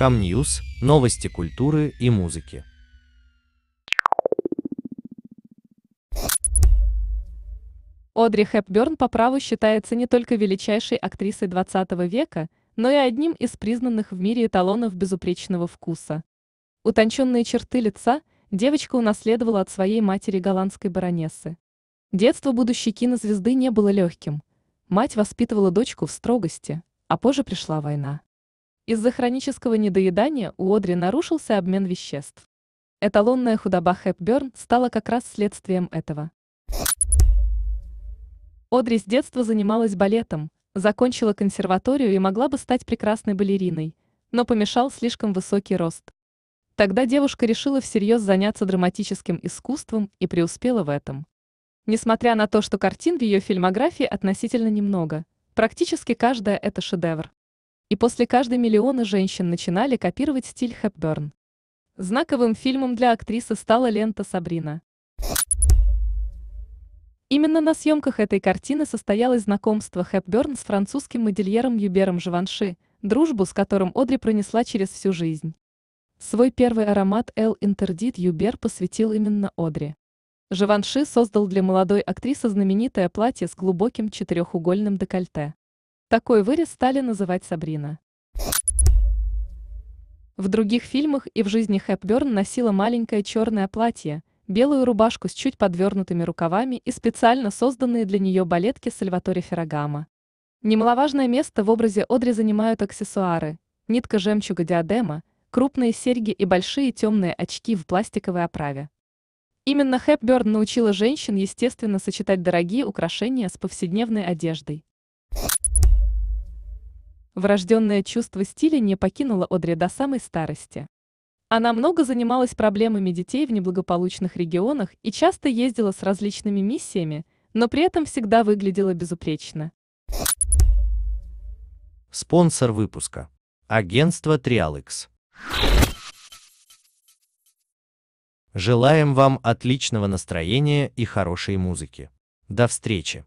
Камньюз, новости культуры и музыки. Одри Хепберн по праву считается не только величайшей актрисой 20 века, но и одним из признанных в мире эталонов безупречного вкуса. Утонченные черты лица девочка унаследовала от своей матери голландской баронессы. Детство будущей кинозвезды не было легким. Мать воспитывала дочку в строгости, а позже пришла война. Из-за хронического недоедания у Одри нарушился обмен веществ. Эталонная худоба Хепберн стала как раз следствием этого. Одри с детства занималась балетом, закончила консерваторию и могла бы стать прекрасной балериной, но помешал слишком высокий рост. Тогда девушка решила всерьез заняться драматическим искусством и преуспела в этом. Несмотря на то, что картин в ее фильмографии относительно немного, практически каждая – это шедевр. И после каждой миллионы женщин начинали копировать стиль Хепберн. Знаковым фильмом для актрисы стала лента «Сабрина». Именно на съемках этой картины состоялось знакомство Хепберн с французским модельером Юбером Живанши, дружбу с которым Одри пронесла через всю жизнь. Свой первый аромат «Эл Интердит» Юбер посвятил именно Одри. Живанши создал для молодой актрисы знаменитое платье с глубоким четырехугольным декольте. Такой вырез стали называть Сабрина. В других фильмах и в жизни Хэпберн носила маленькое черное платье, белую рубашку с чуть подвернутыми рукавами и специально созданные для нее балетки Сальваторе Феррагамо. Немаловажное место в образе Одри занимают аксессуары, нитка жемчуга диадема, крупные серьги и большие темные очки в пластиковой оправе. Именно Хэпберн научила женщин естественно сочетать дорогие украшения с повседневной одеждой. Врожденное чувство стиля не покинуло Одри до самой старости. Она много занималась проблемами детей в неблагополучных регионах и часто ездила с различными миссиями, но при этом всегда выглядела безупречно. Спонсор выпуска. Агентство Trialx. Желаем вам отличного настроения и хорошей музыки. До встречи!